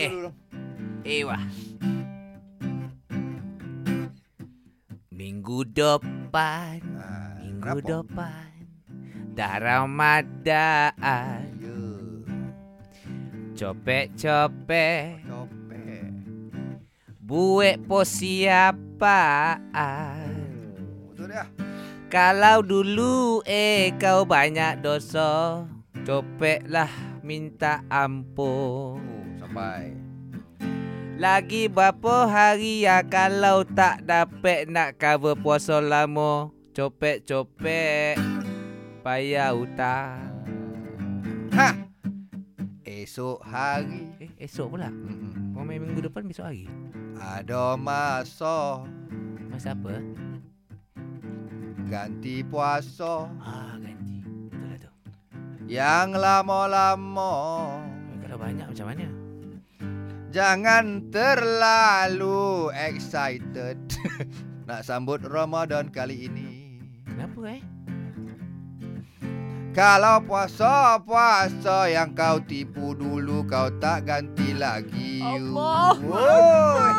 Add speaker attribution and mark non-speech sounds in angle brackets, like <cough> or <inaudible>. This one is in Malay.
Speaker 1: Eh.
Speaker 2: dong.
Speaker 1: Eh. Minggu depan,
Speaker 2: Ah,
Speaker 1: minggu
Speaker 2: kenapa?
Speaker 1: depan. Dah Ramadan.
Speaker 2: Ya.
Speaker 1: Copek-copek.
Speaker 2: Copek.
Speaker 1: Buat?
Speaker 2: Betul dia.
Speaker 1: Kalau dulu eh kau banyak dosa. Copeklah minta ampun.
Speaker 2: Sampai.
Speaker 1: Lagi berapa hari ya kalau tak dapat nak cover puasa lama Copek-copek Payah hutang
Speaker 2: Ha. Esok hari.
Speaker 1: Eh esok pula
Speaker 2: Mm-mm.
Speaker 1: Mau main minggu depan besok hari
Speaker 2: Ada masa
Speaker 1: Masa apa?
Speaker 2: ganti puasa
Speaker 1: Ah ganti Betul lah tu
Speaker 2: yang lama-lama.
Speaker 1: Kalau banyak macam mana?
Speaker 2: Jangan terlalu excited <laughs> nak sambut Ramadan kali ini.
Speaker 1: Kenapa eh?
Speaker 2: Kalau puasa-puasa yang kau tipu dulu kau tak ganti lagi.
Speaker 1: Allah.
Speaker 2: Ha.